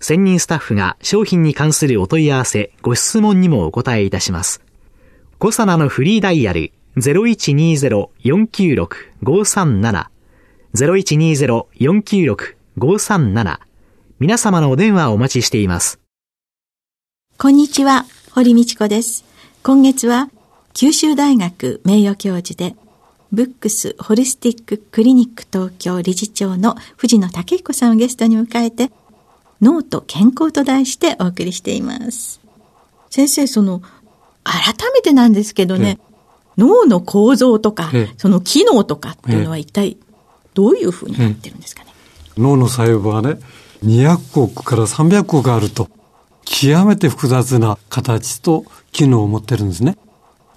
専任スタッフが商品に関するお問い合わせ、ご質問にもお答えいたします。コサナのフリーダイヤル0120-496-537 0120-496-537皆様のお電話をお待ちしています。こんにちは、堀道子です。今月は九州大学名誉教授でブックスホリスティッククリニック東京理事長の藤野武彦さんをゲストに迎えて、脳と健康と題してお送りしています。先生、その、改めてなんですけどね、脳の構造とか、その機能とかっていうのは一体どういうふうになってるんですかね？脳の細胞はね、200億から300億あると、極めて複雑な形と機能を持ってるんですね。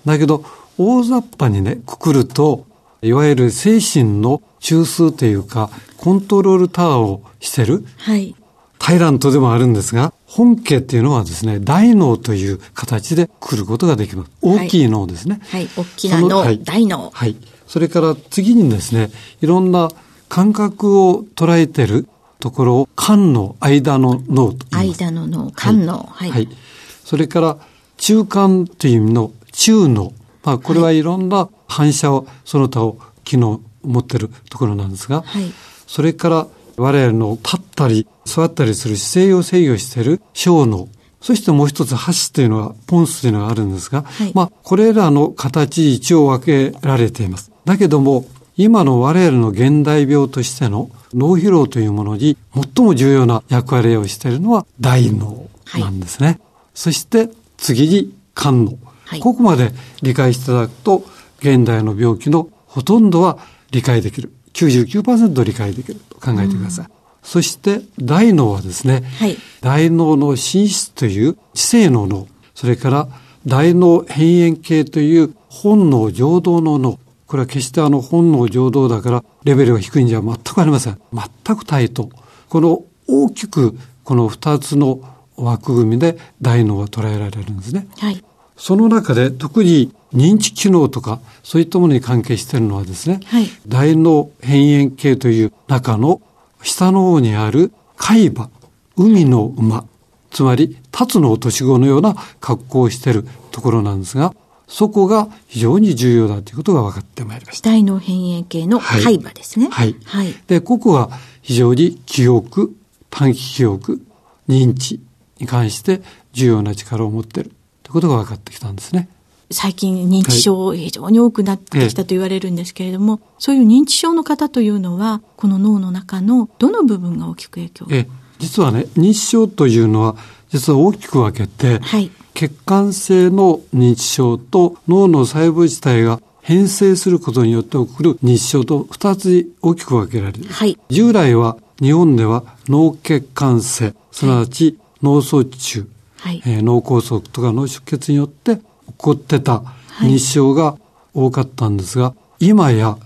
だけど、大雑把にね、くくると、いわゆる精神の中枢というか、コントロールタワーをしてる。はい。タイラントでもあるんですが、本家っていうのはですね、大脳という形で来ることができます。大きい脳ですね。はい、はい、大きな脳、はい、大脳。はい。それから次にですね、いろんな感覚を捉えてるところを、間の間の脳と。間の脳、間脳。はい。はい。それから中間という意味の中脳。まあ、これはいろんな反射を、その他を機能を持ってるところなんですが、はい、それから我々の立ったり座ったりする姿勢を制御している小脳、そしてもう一つ箸というのは、ポンスというのがあるんですが、はい、まあ、これらの形一応分けられています。だけども、今の我々の現代病としての脳疲労というものに最も重要な役割をしているのは大脳なんですね。はい、そして次に肝脳。はい、ここまで理解していただくと、現代の病気のほとんどは理解できる。99%理解できると考えてください。そして大脳はですね、はい、大脳の心室という知性の脳、それから大脳変縁系という本能情動の脳。これは決してあの本能情動だからレベルが低いんじゃ全くありません。全く対等。この大きくこの二つの枠組みで大脳は捉えられるんですね。はい。その中で特に認知機能とかそういったものに関係しているのはですね、はい、大脳変縁系という中の下の方にある海馬、海の馬、つまり、辰の落とし子のような格好をしているところなんですが、そこが非常に重要だということが分かってまいりました。大脳変縁系の海馬ですね。はい。はい。で、ここは非常に記憶、短期記憶、認知に関して重要な力を持っている。いうことが分かってきたんですね。最近認知症非常に多くなってきたと言われるんですけれども、はい、そういう認知症の方というのは、この脳の中のどの部分が大きく影響え実はね、認知症というのは、実は大きく分けて、はい、血管性の認知症と脳の細胞自体が変性することによって起こる認知症と二つ大きく分けられる。はい、従来は日本では脳血管性、すなわち脳卒中、はい、えー、脳梗塞とか脳出血によって起こってた認知症が多かったんですが、はい、今や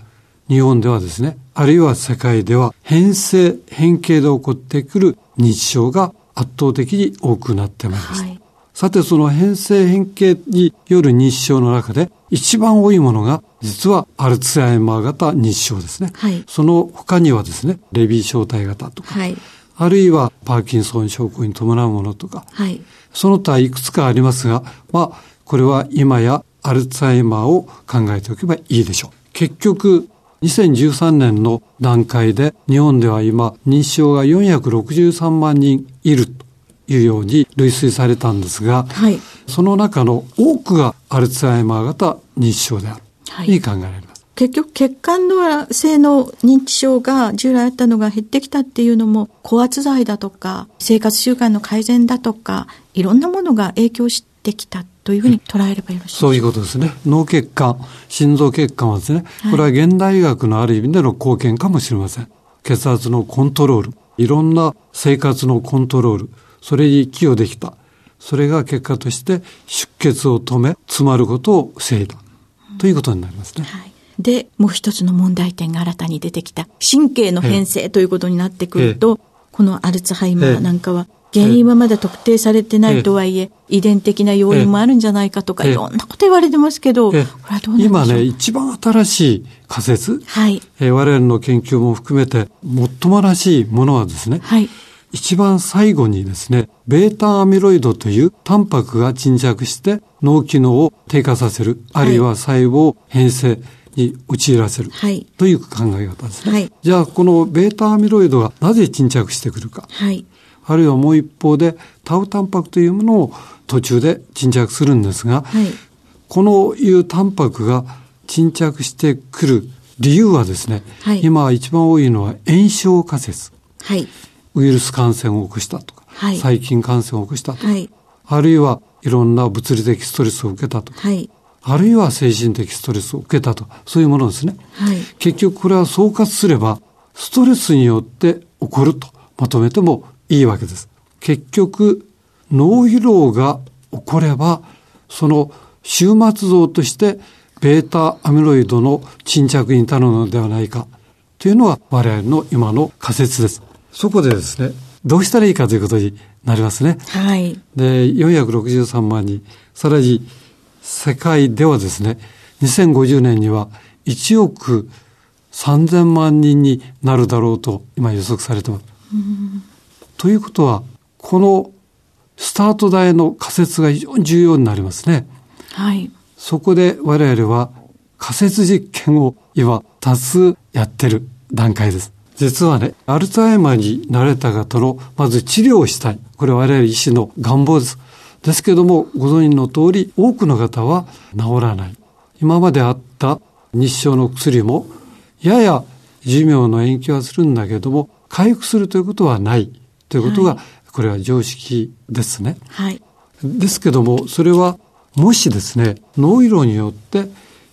日本ではですね、あるいは世界では変性、変形で起こってくる認知症が圧倒的に多くなってまいります。はい、さて、その変性変形による認知症の中で一番多いものが実はアルツハイマー型認知症ですね。はい、その他にはですね、レビー小体型とか、はい、あるいはパーキンソン症候に伴うものとか、はい、その他いくつかありますが、まあ、これは今やアルツハイマーを考えておけばいいでしょう。結局、2013年の段階で日本では今認知症が463万人いるというように類推されたんですが、はい、その中の多くがアルツハイマー型認知症である。はい、に考えられます。結局血管の性の認知症が従来あったのが減ってきたっていうのも高圧剤だとか生活習慣の改善だとかいろんなものが影響してきたというふうに捉えればよろしいそういうことですね。脳血管、心臓血管はですね、これは現代医学のある意味での貢献かもしれません。血圧のコントロール、いろんな生活のコントロール、それに寄与できた。それが結果として出血を止め、詰まることを防いだ。ということになりますね。はいで、もう一つの問題点が新たに出てきた神経の変性ということになってくると、このアルツハイマーなんかは原因はまだ特定されてないとはいえ、遺伝的な要因もあるんじゃないかとか、いろんなこと言われてますけど、これはどう今ね、一番新しい仮説、はい、えー、我々の研究も含めて、最もらしいものはですね、はい、一番最後にですね、ベータアミロイドというタンパクが沈着して脳機能を低下させる、あるいは細胞変性に陥らせる、はい、という考え方ですね。はい、じゃあ、このベータアミロイドがなぜ沈着してくるか。はいあるいはもう一方でタウタンパクというものを途中で沈着するんですが、はい、このいうタンパクが沈着してくる理由はですね、はい、今一番多いのは炎症仮説。はい、ウイルス感染を起こしたとか、はい、細菌感染を起こしたとか、あるいはいろんな物理的ストレスを受けたとか、あるいは精神的ストレスを受けたとそういうものですね。結局これは総括すれば、ストレスによって起こるとまとめてもいいわけです。結局、脳疲労が起これば、その終末像として、ベータアミロイドの沈着に至るのではないか、というのは我々の今の仮説です。そこでですね、どうしたらいいかということになりますね。はい。で、463万人、さらに世界ではですね、2050年には1億3000万人になるだろうと今予測されてます。ということは、このスタート台の仮説が非常に重要になりますね。はい。そこで我々は仮説実験を今多数やってる段階です。実はね、アルツハイマーになれた方のまず治療をしたい。これは我々医師の願望です。ですけども、ご存知の通り、多くの方は治らない。今まであった日照の薬も、やや寿命の延期はするんだけども、回復するということはない。ということが、はい、これは常識ですね。はい。ですけども、それは、もしですね、脳疲労によって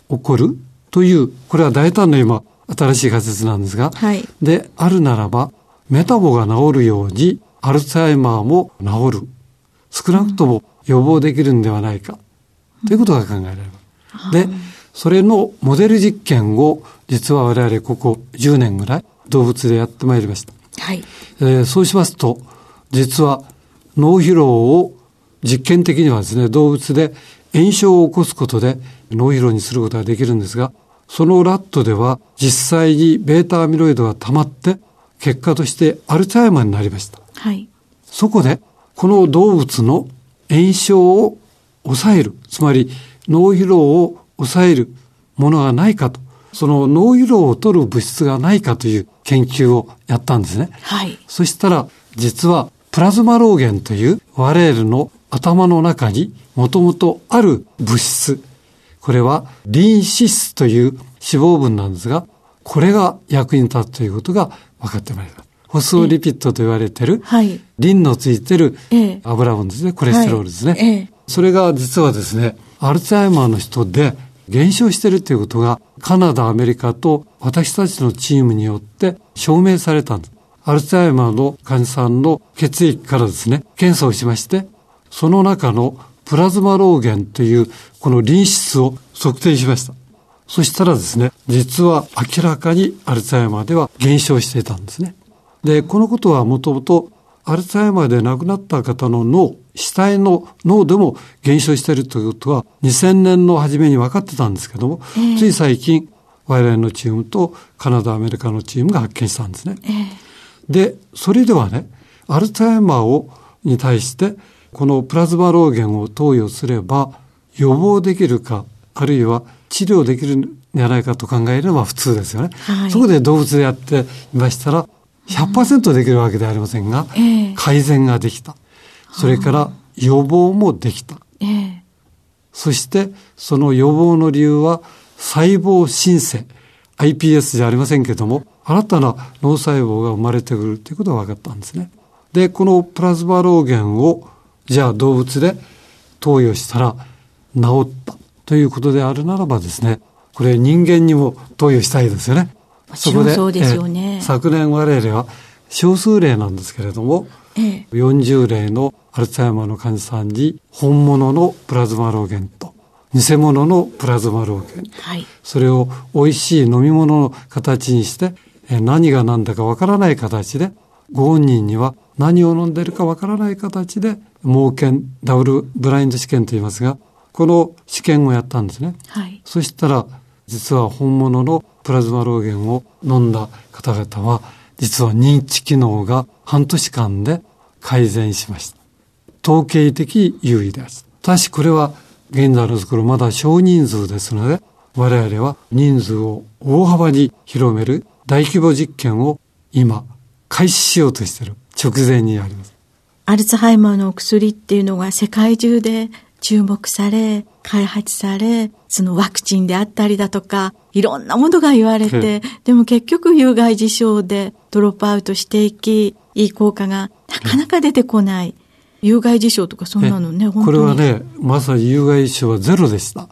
起こるという、これは大胆な今、新しい仮説なんですが、はい、であるならば、メタボが治るように、アルツハイマーも治る。少なくとも予防できるんではないか。うん、ということが考えられる。で、それのモデル実験を、実は我々ここ10年ぐらい動物でやってまいりました。はい。えー、そうしますと、実は脳疲労を実験的にはですね、動物で炎症を起こすことで脳疲労にすることができるんですが、そのラットでは実際にベータアミロイドが溜まって、結果としてアルツハイマーになりました。はい。そこで、この動物の炎症を抑える、つまり脳疲労を抑えるものがないかと、その脳疲労を取る物質がないかという研究をやったんですね。はい。そしたら、実はプラズマローゲンという我々の頭の中にもともとある物質。これはリン脂質という脂肪分なんですが、これが役に立つということが分かってまいります。ホスオリピッドと言われてる、はい、リンのついてる油分ですね、コレステロールですね。はい、それが実はですね、アルツハイマーの人で減少しているということがカナダ、アメリカと私たちのチームによって証明されたんです。アルツハイマーの患者さんの血液からですね、検査をしまして、その中のプラズマローゲンというこのリン質を測定しました。そしたらですね、実は明らかにアルツハイマーでは減少していたんですね。で、このことはもともとアルツハイマーで亡くなった方の脳、死体の脳でも減少しているということは2000年の初めに分かってたんですけども、えー、つい最近我々のチームとカナダ、アメリカのチームが発見したんですね。えー、で、それではね、アルツハイマーをに対してこのプラズマローゲンを投与すれば予防できるか、あるいは治療できるんじゃないかと考えれば普通ですよね。はい、そこで動物でやっていましたら100%できるわけではありませんが、改善ができた。それから予防もできた。ええ、そしてその予防の理由は細胞新生 iPS じゃありませんけども新たな脳細胞が生まれてくるということが分かったんですね。でこのプラズマ老原をじゃあ動物で投与したら治ったということであるならばですねこれ人間にも投与したいですよね。そこでそうですよね、昨年我々は少数例なんですけれども、ええ、40例のアルツハイマーの患者さんに本物のプラズマ老原と偽物のプラズマ老原、はい、それを美味しい飲み物の形にして何が何だかわからない形でご本人には何を飲んでるかわからない形で盲検ダブルブラインド試験と言いますがこの試験をやったんですね、はい、そしたら実は本物のプラズマ老原を飲んだ方々は実は認知機能が半年間で改善しました。統計的優位です。ただしこれは現在のところまだ少人数ですので、我々は人数を大幅に広める大規模実験を今開始しようとしている直前にあります。アルツハイマーの薬っていうのが世界中で注目され、開発され、そのワクチンであったりだとか、いろんなものが言われて、でも結局有害事象でドロップアウトしていき、いい効果がなかなか出てこない。有害事象とかそんなのね、これはね、まさに有害事象はゼロでした。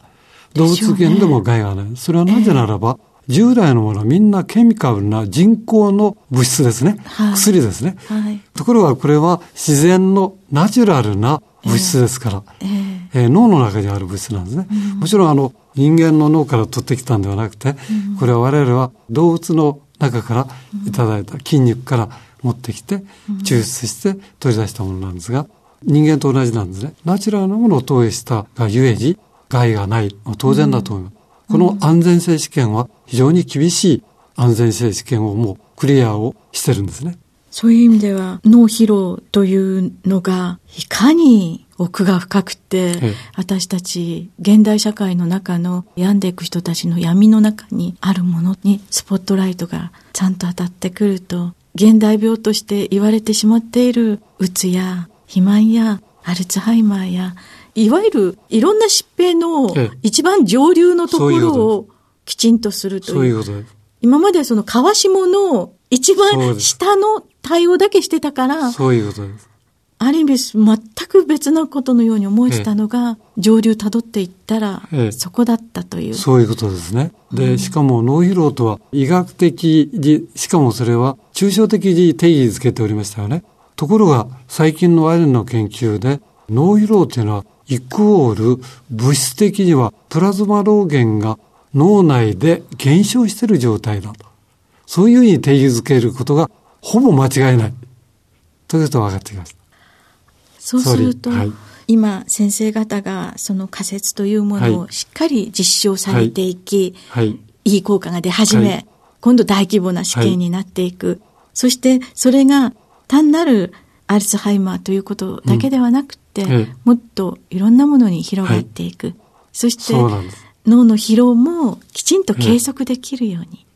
動物源でも害がない。それはなぜならば、えー、従来のものはみんなケミカルな人工の物質ですね。はい、薬ですね、はい。ところがこれは自然のナチュラルな物質ですから、えーえー、脳の中にある物質なんですね。うん、もちろんあの人間の脳から取ってきたんではなくて、うん、これは我々は動物の中からいただいた筋肉から持ってきて抽出して取り出したものなんですが、人間と同じなんですね。ナチュラルなものを投与したがゆえに害がない。当然だと思います。この安全性試験は非常に厳しい安全性試験をもうクリアをしてるんですね。そういう意味では脳疲労というのがいかに奥が深くて、私たち現代社会の中の病んでいく人たちの闇の中にあるものにスポットライトがちゃんと当たってくると、現代病として言われてしまっているうつや肥満やアルツハイマーや、いわゆるいろんな疾病の一番上流のところをきちんとするという。そういうことです。今まではその川下の一番下の対応だけしてたから、そういうことです。ある意味全く別なことのように思えてたのが、ええ、上流たどっていったら、え、そこだったという。そういうことですね。で、しかも脳疲労とは医学的に、しかもそれは抽象的に定義づけておりましたよね。ところが、最近のワインの研究で、脳疲労というのは、イクオール、物質的にはプラズマ老原が脳内で減少している状態だと。そういうふうに定義づけることがほぼ間違いない。ということが分かってきました。そうすると、はい、今先生方がその仮説というものをしっかり実証されていき、はい、い。い効果が出始め、はい、今度大規模な試験になっていく。そしてそれが単なるアルツハイマーということだけではなくて、うん、もっといろんなものに広がっていく。そして脳の疲労もきちんと計測できるように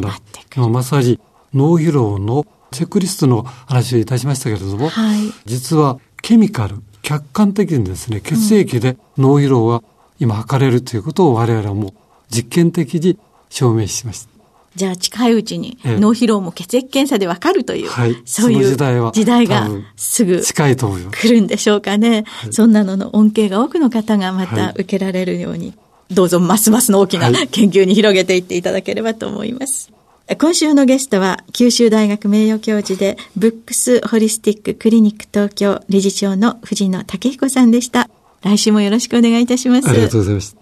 なってく。る。まさに脳疲労のチェックリストの話をいたしましたけれども、はい、実はケミカル、客観的にですね、血液で脳疲労は今測れるということを我々はもう実験的に証明しました。じゃあ近いうちに脳疲労も血液検査でわかるという、はい、そういう時代は時代がすぐ近いと思います。来るんでしょうかね。はい、そんなのの恩恵が多くの方がまた受けられるように、どうぞますますの大きな研究に広げていっていただければと思います。今週のゲストは、九州大学名誉教授で、ブックスホリスティッククリニック東京理事長の藤野武彦さんでした。来週もよろしくお願いいたします。ありがとうございます。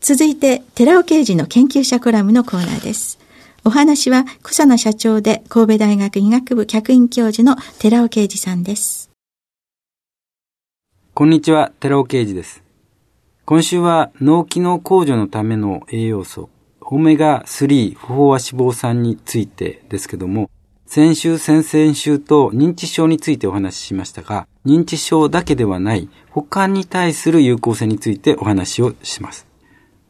続いて、寺尾刑事の研究者コラムのコーナーです。お話は、小佐野社長で神戸大学医学部客員教授の寺尾啓二さんです。こんにちは、寺尾啓二です。今週は脳機能向上のための栄養素、オメガ3不飽和脂肪酸についてですけども、先週、先々週と認知症についてお話ししましたが、認知症だけではない他に対する有効性についてお話をします。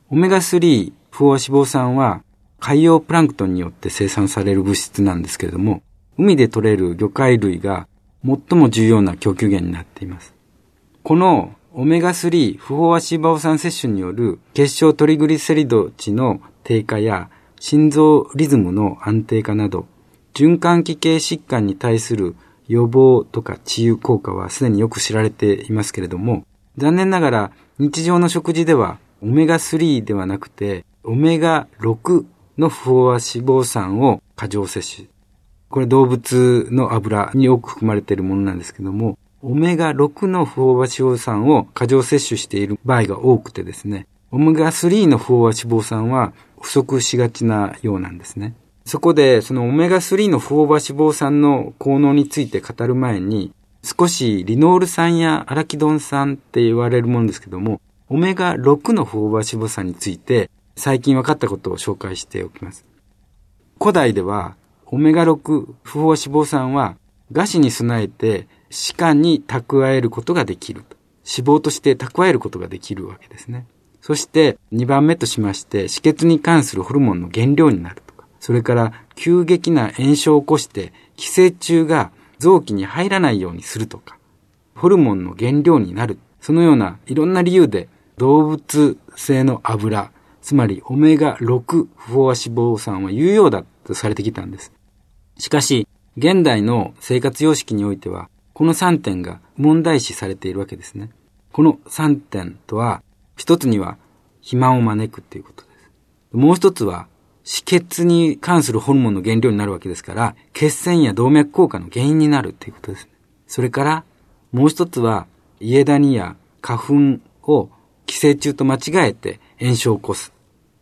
オメガ3不飽和脂肪酸は海洋プランクトンによって生産される物質なんですけれども、海で取れる魚介類が最も重要な供給源になっています。このオメガ3不飽和脂肪酸摂取による結晶トリグリセリド値の低下や心臓リズムの安定化など、循環器系疾患に対する予防とか治癒効果はすでによく知られていますけれども、残念ながら日常の食事ではオメガ3ではなくて、オメガ6の不飽和脂肪酸を過剰摂取。これ動物の油に多く含まれているものなんですけども、オメガ6の不飽和脂肪酸を過剰摂取している場合が多くてですね、オメガ3の不飽和脂肪酸は不足しがちなようなんですね。そこで、そのオメガ3の不飽和脂肪酸の効能について語る前に、少しリノール酸やアラキドン酸って言われるものですけども、オメガ6の不飽和脂肪酸について最近分かったことを紹介しておきます。古代ではオメガ6不飽和脂肪酸は餓死に備えて歯間に蓄えることができる脂肪として蓄えることができるわけですね。そして2番目としまして止血に関するホルモンの原料になるとか、それから急激な炎症を起こして寄生虫が臓器に入らないようにするとか、ホルモンの原料になる。そのようないろんな理由で動物性の油、つまりオメガ6不飽和脂肪酸は有用だとされてきたんです。しかし、現代の生活様式においては、この3点が問題視されているわけですね。この3点とは、一つには肥満を招くっていうことです。もう一つは、止血に関するホルモンの原料になるわけですから、血栓や動脈硬化の原因になるっていうことです。それから、もう一つは、家ダニや花粉を寄生虫と間違えて炎症を起こす。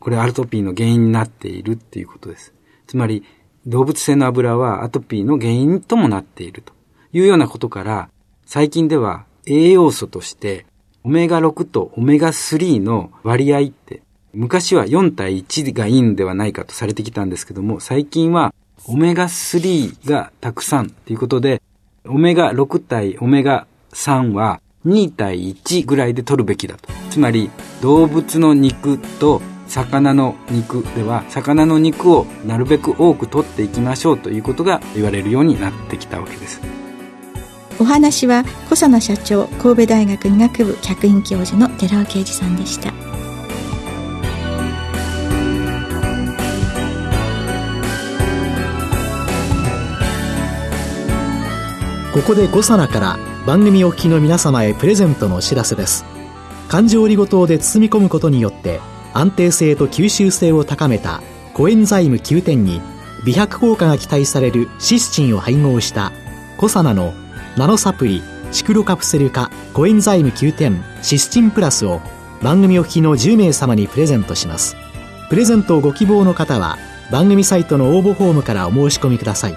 これアルトピーの原因になっているっていうことです。つまり、動物性の油はアトピーの原因ともなっているというようなことから、最近では栄養素として、オメガ6とオメガ3の割合って、昔は4対1がいいんではないかとされてきたんですけども、最近はオメガ3がたくさんということで、オメガ6対オメガ3は2対1ぐらいで取るべきだと。つまり動物の肉と魚の肉では魚の肉をなるべく多く取っていきましょうということが言われるようになってきたわけですお話は小佐野社長神戸大学医学部客員教授の寺尾啓二さんでした。ここで五サから番組お聞きの皆様へプレゼントのお知らせです。環状オリゴ糖で包み込むことによって安定性と吸収性を高めたコエンザイム9点に美白効果が期待されるシスチンを配合したコサナのナノサプリシクロカプセル化コエンザイム9点シスチンプラスを番組お聞きの10名様にプレゼントします。プレゼントをご希望の方は番組サイトの応募フォームからお申し込みください。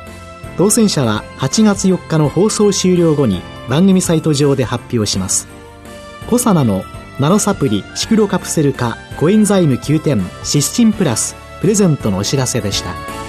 当選者は8月4日の放送終了後に番組サイト上で発表します。コサナのナノサプリシクロカプセル化コエンザイム9点シスチンプラスプレゼントのお知らせでした。